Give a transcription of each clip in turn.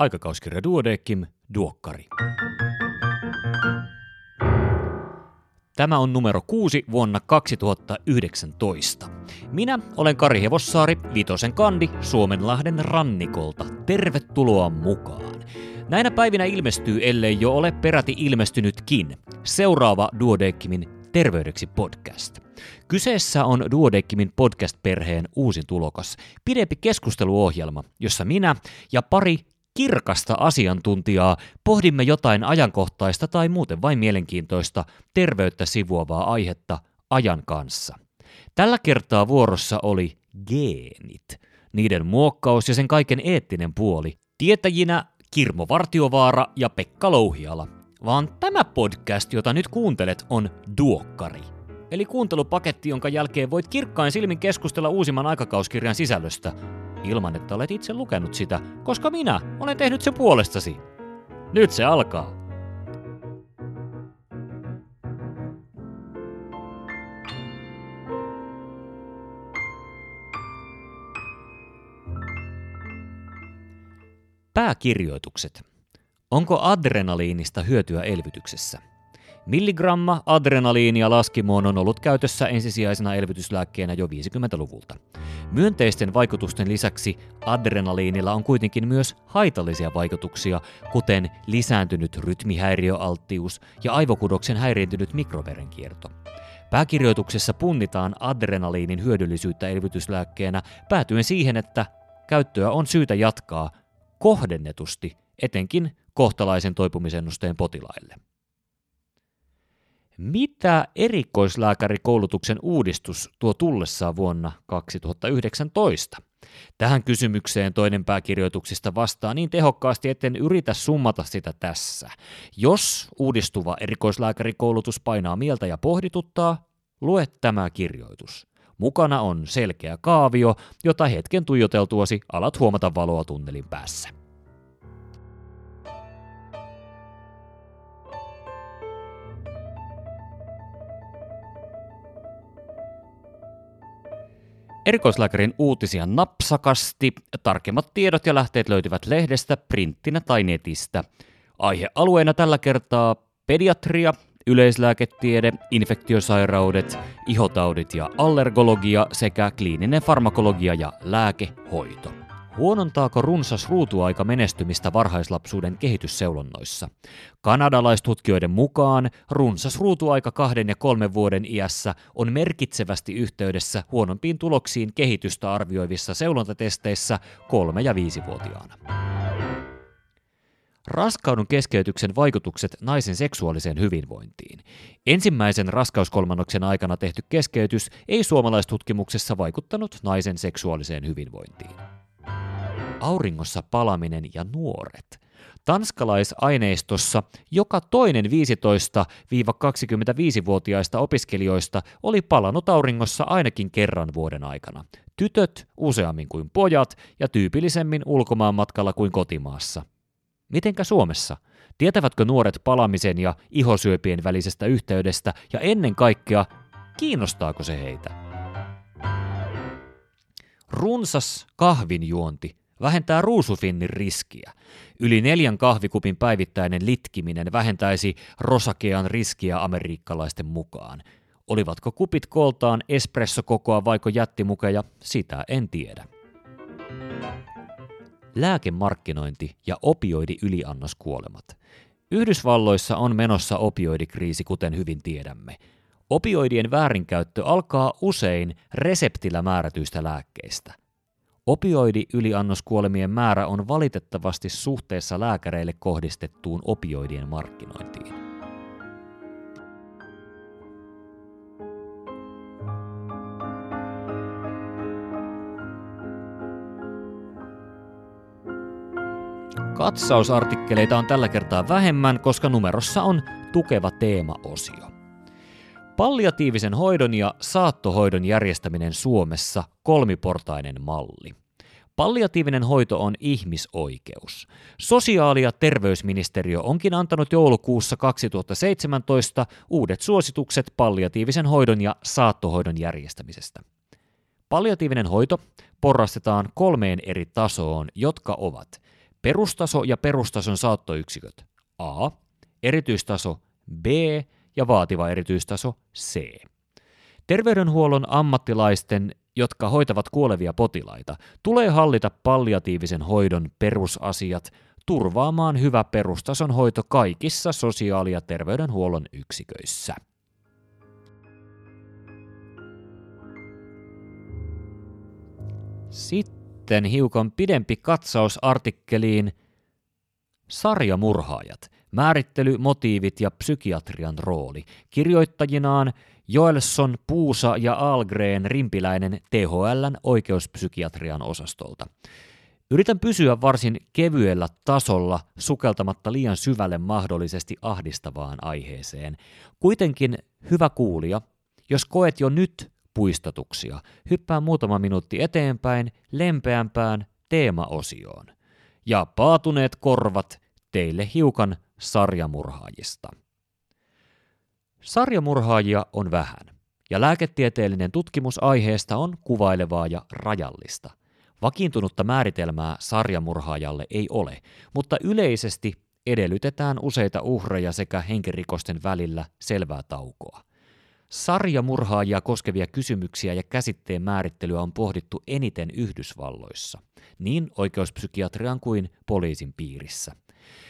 Aikakauskirja Duodekim, Duokkari. Tämä on numero 6 vuonna 2019. Minä olen Kari Hevossaari, Vitosen kandi Suomenlahden rannikolta. Tervetuloa mukaan. Näinä päivinä ilmestyy, ellei jo ole peräti ilmestynytkin, seuraava Duodeckimin Terveydeksi podcast. Kyseessä on Duodeckimin podcast-perheen uusin tulokas, pidempi keskusteluohjelma, jossa minä ja pari kirkasta asiantuntijaa pohdimme jotain ajankohtaista tai muuten vain mielenkiintoista terveyttä sivuavaa aihetta ajan kanssa. Tällä kertaa vuorossa oli geenit, niiden muokkaus ja sen kaiken eettinen puoli. Tietäjinä Kirmo Vartiovaara ja Pekka Louhiala. Vaan tämä podcast, jota nyt kuuntelet, on Duokkari. Eli kuuntelupaketti, jonka jälkeen voit kirkkain silmin keskustella uusimman aikakauskirjan sisällöstä, ilman että olet itse lukenut sitä, koska minä olen tehnyt sen puolestasi. Nyt se alkaa. Pääkirjoitukset. Onko adrenaliinista hyötyä elvytyksessä? Milligramma adrenaliinia laskimoon on ollut käytössä ensisijaisena elvytyslääkkeenä jo 50-luvulta. Myönteisten vaikutusten lisäksi adrenaliinilla on kuitenkin myös haitallisia vaikutuksia, kuten lisääntynyt rytmihäiriöalttius ja aivokudoksen häiriintynyt mikroverenkierto. Pääkirjoituksessa punnitaan adrenaliinin hyödyllisyyttä elvytyslääkkeenä päätyen siihen, että käyttöä on syytä jatkaa kohdennetusti etenkin kohtalaisen toipumisennusteen potilaille. Mitä erikoislääkärikoulutuksen uudistus tuo tullessaan vuonna 2019? Tähän kysymykseen toinen pääkirjoituksista vastaa niin tehokkaasti, etten yritä summata sitä tässä. Jos uudistuva erikoislääkärikoulutus painaa mieltä ja pohdituttaa, lue tämä kirjoitus. Mukana on selkeä kaavio, jota hetken tuijoteltuasi alat huomata valoa tunnelin päässä. Erikoislääkärin uutisia napsakasti. Tarkemmat tiedot ja lähteet löytyvät lehdestä, printtinä tai netistä. Aihealueena tällä kertaa pediatria, yleislääketiede, infektiosairaudet, ihotaudit ja allergologia sekä kliininen farmakologia ja lääkehoito. Huonontaako runsas ruutuaika menestymistä varhaislapsuuden kehitysseulonnoissa? Kanadalaistutkijoiden mukaan runsas ruutuaika kahden ja kolmen vuoden iässä on merkitsevästi yhteydessä huonompiin tuloksiin kehitystä arvioivissa seulontatesteissä kolme- ja viisivuotiaana. Raskauden keskeytyksen vaikutukset naisen seksuaaliseen hyvinvointiin. Ensimmäisen raskauskolmannoksen aikana tehty keskeytys ei suomalaistutkimuksessa vaikuttanut naisen seksuaaliseen hyvinvointiin. Auringossa palaminen ja nuoret. Tanskalaisaineistossa joka toinen 15-25-vuotiaista opiskelijoista oli palannut auringossa ainakin kerran vuoden aikana. Tytöt useammin kuin pojat ja tyypillisemmin ulkomaan matkalla kuin kotimaassa. Mitenkä Suomessa? Tietävätkö nuoret palamisen ja ihosyöpien välisestä yhteydestä ja ennen kaikkea, kiinnostaako se heitä? Runsas kahvinjuonti vähentää ruusufinnin riskiä. Yli neljän kahvikupin päivittäinen litkiminen vähentäisi rosakean riskiä amerikkalaisten mukaan. Olivatko kupit koltaan espressokokoa vaiko jättimukeja, sitä en tiedä. Lääkemarkkinointi ja opioidi yliannoskuolemat. Yhdysvalloissa on menossa opioidikriisi, kuten hyvin tiedämme. Opioidien väärinkäyttö alkaa usein reseptillä määrätyistä lääkkeistä. Opioidi-yliannoskuolemien määrä on valitettavasti suhteessa lääkäreille kohdistettuun opioidien markkinointiin. Katsausartikkeleita on tällä kertaa vähemmän, koska numerossa on tukeva teemaosio. Palliatiivisen hoidon ja saattohoidon järjestäminen Suomessa kolmiportainen malli. Palliatiivinen hoito on ihmisoikeus. Sosiaali- ja terveysministeriö onkin antanut joulukuussa 2017 uudet suositukset palliatiivisen hoidon ja saattohoidon järjestämisestä. Palliatiivinen hoito porrastetaan kolmeen eri tasoon, jotka ovat Perustaso ja perustason saattoyksiköt A, erityistaso B ja vaativa erityistaso C. Terveydenhuollon ammattilaisten, jotka hoitavat kuolevia potilaita, tulee hallita palliatiivisen hoidon perusasiat turvaamaan hyvä perustason hoito kaikissa sosiaali- ja terveydenhuollon yksiköissä. Sitten hiukan pidempi katsaus artikkeliin Sarjamurhaajat, määrittely, motiivit ja psykiatrian rooli. Kirjoittajinaan Joelson, Puusa ja Algren Rimpiläinen THLn oikeuspsykiatrian osastolta. Yritän pysyä varsin kevyellä tasolla sukeltamatta liian syvälle mahdollisesti ahdistavaan aiheeseen. Kuitenkin, hyvä kuulija, jos koet jo nyt puistatuksia, hyppää muutama minuutti eteenpäin lempeämpään teemaosioon. Ja paatuneet korvat teille hiukan sarjamurhaajista. Sarjamurhaajia on vähän, ja lääketieteellinen tutkimus aiheesta on kuvailevaa ja rajallista. Vakiintunutta määritelmää sarjamurhaajalle ei ole, mutta yleisesti edellytetään useita uhreja sekä henkirikosten välillä selvää taukoa. Sarjamurhaajia koskevia kysymyksiä ja käsitteen määrittelyä on pohdittu eniten Yhdysvalloissa, niin oikeuspsykiatrian kuin poliisin piirissä.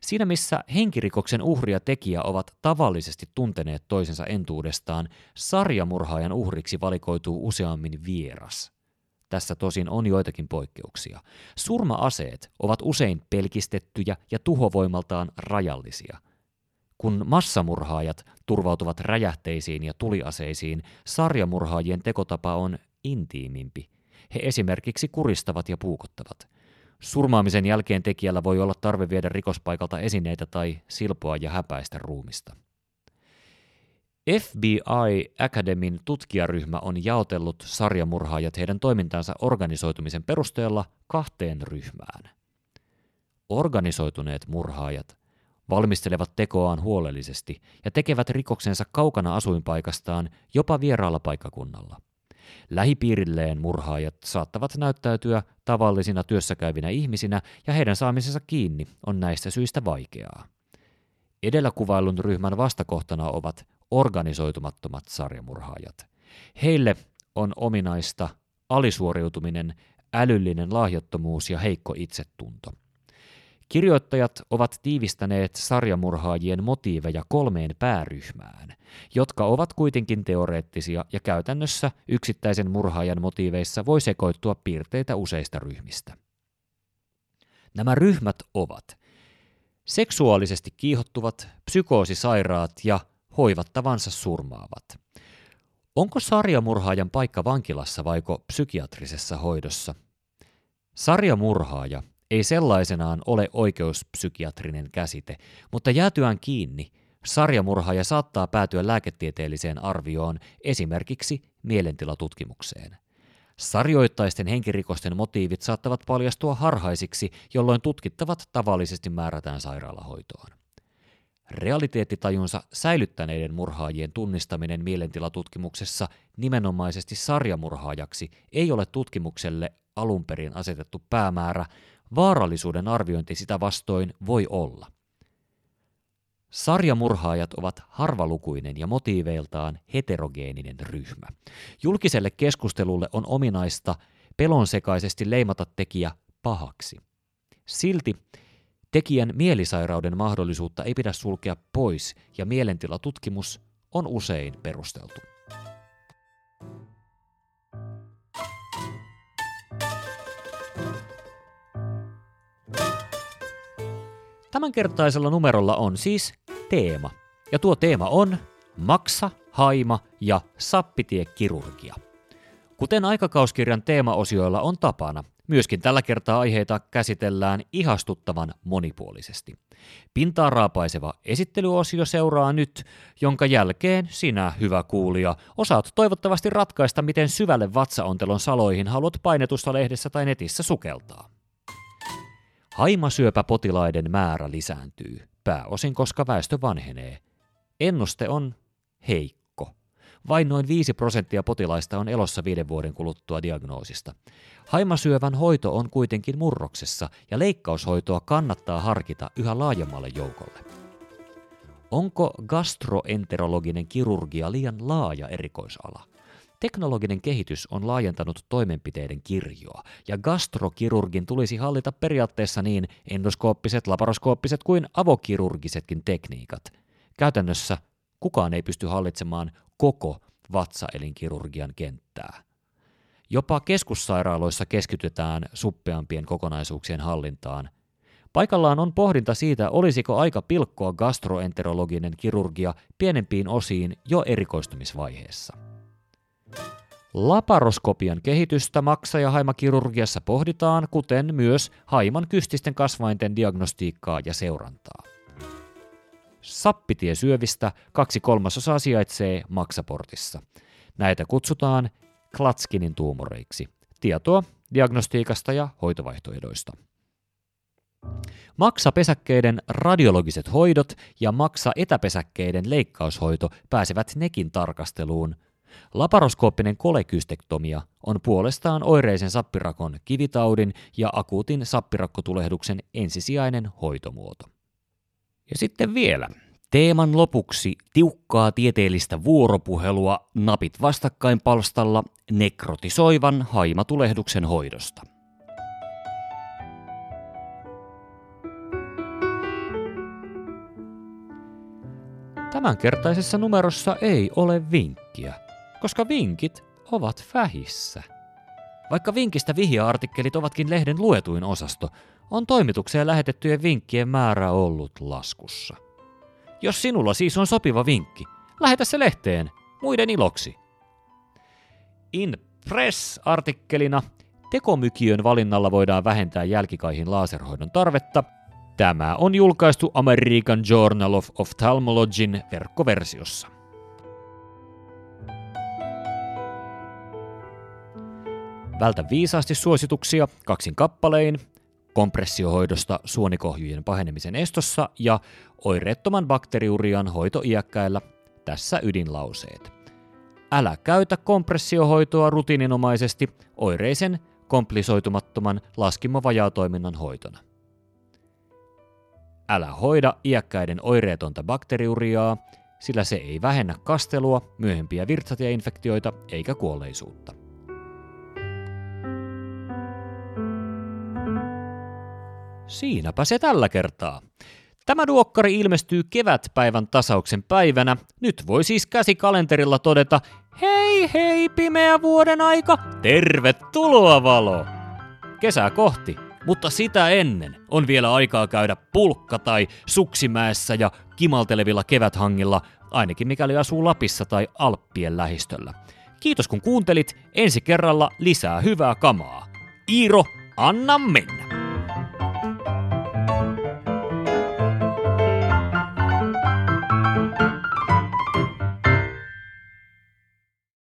Siinä missä henkirikoksen uhri ja tekijä ovat tavallisesti tunteneet toisensa entuudestaan, sarjamurhaajan uhriksi valikoituu useammin vieras. Tässä tosin on joitakin poikkeuksia. Surma-aseet ovat usein pelkistettyjä ja tuhovoimaltaan rajallisia. Kun massamurhaajat turvautuvat räjähteisiin ja tuliaseisiin, sarjamurhaajien tekotapa on intiimimpi. He esimerkiksi kuristavat ja puukottavat. Surmaamisen jälkeen tekijällä voi olla tarve viedä rikospaikalta esineitä tai silpoa ja häpäistä ruumista. FBI Academyn tutkijaryhmä on jaotellut sarjamurhaajat heidän toimintansa organisoitumisen perusteella kahteen ryhmään. Organisoituneet murhaajat valmistelevat tekoaan huolellisesti ja tekevät rikoksensa kaukana asuinpaikastaan jopa vieraalla paikkakunnalla – Lähipiirilleen murhaajat saattavat näyttäytyä tavallisina työssäkäyvinä ihmisinä ja heidän saamisensa kiinni on näistä syistä vaikeaa. Edellä kuvailun ryhmän vastakohtana ovat organisoitumattomat sarjamurhaajat. Heille on ominaista alisuoriutuminen, älyllinen lahjattomuus ja heikko itsetunto. Kirjoittajat ovat tiivistäneet sarjamurhaajien motiiveja kolmeen pääryhmään, jotka ovat kuitenkin teoreettisia ja käytännössä yksittäisen murhaajan motiiveissa voi sekoittua piirteitä useista ryhmistä. Nämä ryhmät ovat seksuaalisesti kiihottuvat, psykoosisairaat ja hoivattavansa surmaavat. Onko sarjamurhaajan paikka vankilassa vaiko psykiatrisessa hoidossa? Sarjamurhaaja ei sellaisenaan ole oikeuspsykiatrinen käsite, mutta jäätyään kiinni, sarjamurhaaja saattaa päätyä lääketieteelliseen arvioon, esimerkiksi mielentilatutkimukseen. Sarjoittaisten henkirikosten motiivit saattavat paljastua harhaisiksi, jolloin tutkittavat tavallisesti määrätään sairaalahoitoon. Realiteettitajunsa säilyttäneiden murhaajien tunnistaminen mielentilatutkimuksessa nimenomaisesti sarjamurhaajaksi ei ole tutkimukselle alun perin asetettu päämäärä, Vaarallisuuden arviointi sitä vastoin voi olla. Sarjamurhaajat ovat harvalukuinen ja motiiveiltaan heterogeeninen ryhmä. Julkiselle keskustelulle on ominaista pelonsekaisesti leimata tekijä pahaksi. Silti tekijän mielisairauden mahdollisuutta ei pidä sulkea pois ja mielentilatutkimus on usein perusteltu. Tämänkertaisella numerolla on siis teema. Ja tuo teema on maksa, haima ja sappitiekirurgia. Kuten aikakauskirjan teemaosioilla on tapana, myöskin tällä kertaa aiheita käsitellään ihastuttavan monipuolisesti. Pintaa raapaiseva esittelyosio seuraa nyt, jonka jälkeen sinä, hyvä kuulija, osaat toivottavasti ratkaista, miten syvälle vatsaontelon saloihin haluat painetusta lehdessä tai netissä sukeltaa. Haimasyöpäpotilaiden määrä lisääntyy, pääosin koska väestö vanhenee. Ennuste on heikko. vain noin 5 prosenttia potilaista on elossa viiden vuoden kuluttua diagnoosista. Haimasyövän hoito on kuitenkin murroksessa ja leikkaushoitoa kannattaa harkita yhä laajemmalle joukolle. Onko gastroenterologinen kirurgia liian laaja erikoisala? Teknologinen kehitys on laajentanut toimenpiteiden kirjoa, ja gastrokirurgin tulisi hallita periaatteessa niin endoskooppiset, laparoskooppiset kuin avokirurgisetkin tekniikat. Käytännössä kukaan ei pysty hallitsemaan koko vatsaelinkirurgian kenttää. Jopa keskussairaaloissa keskitytään suppeampien kokonaisuuksien hallintaan. Paikallaan on pohdinta siitä, olisiko aika pilkkoa gastroenterologinen kirurgia pienempiin osiin jo erikoistumisvaiheessa. Laparoskopian kehitystä maksa- ja haimakirurgiassa pohditaan, kuten myös haiman kystisten kasvainten diagnostiikkaa ja seurantaa. Sappitiesyövistä kaksi kolmasosaa sijaitsee maksaportissa. Näitä kutsutaan Klatskinin tuumoreiksi. Tietoa diagnostiikasta ja hoitovaihtoehdoista. Maksapesäkkeiden radiologiset hoidot ja maksa-etäpesäkkeiden leikkaushoito pääsevät nekin tarkasteluun. Laparoskooppinen kolekystektomia on puolestaan oireisen sappirakon kivitaudin ja akuutin sappirakkotulehduksen ensisijainen hoitomuoto. Ja sitten vielä. Teeman lopuksi tiukkaa tieteellistä vuoropuhelua napit vastakkain palstalla nekrotisoivan haimatulehduksen hoidosta. Tämänkertaisessa numerossa ei ole vinkkiä, koska vinkit ovat vähissä. Vaikka vinkistä vihja-artikkelit ovatkin lehden luetuin osasto, on toimitukseen lähetettyjen vinkkien määrä ollut laskussa. Jos sinulla siis on sopiva vinkki, lähetä se lehteen muiden iloksi. In Press-artikkelina tekomykiön valinnalla voidaan vähentää jälkikaihin laserhoidon tarvetta. Tämä on julkaistu American Journal of Ophthalmologyn verkkoversiossa. Vältä viisaasti suosituksia kaksin kappalein kompressiohoidosta suonikohjujen pahenemisen estossa ja oireettoman bakteriurian hoito iäkkäillä. Tässä ydinlauseet. Älä käytä kompressiohoitoa rutiininomaisesti oireisen komplisoitumattoman laskimovajaatoiminnan hoitona. Älä hoida iäkkäiden oireetonta bakteriuriaa, sillä se ei vähennä kastelua, myöhempiä virtsatieinfektioita eikä kuolleisuutta. Siinäpä se tällä kertaa. Tämä duokkari ilmestyy kevätpäivän tasauksen päivänä. Nyt voi siis käsikalenterilla todeta, hei hei pimeä vuoden aika, tervetuloa valo! Kesää kohti, mutta sitä ennen on vielä aikaa käydä pulkka- tai suksimäessä ja kimaltelevilla keväthangilla, ainakin mikäli asuu Lapissa tai Alppien lähistöllä. Kiitos kun kuuntelit, ensi kerralla lisää hyvää kamaa. Iiro, anna mennä!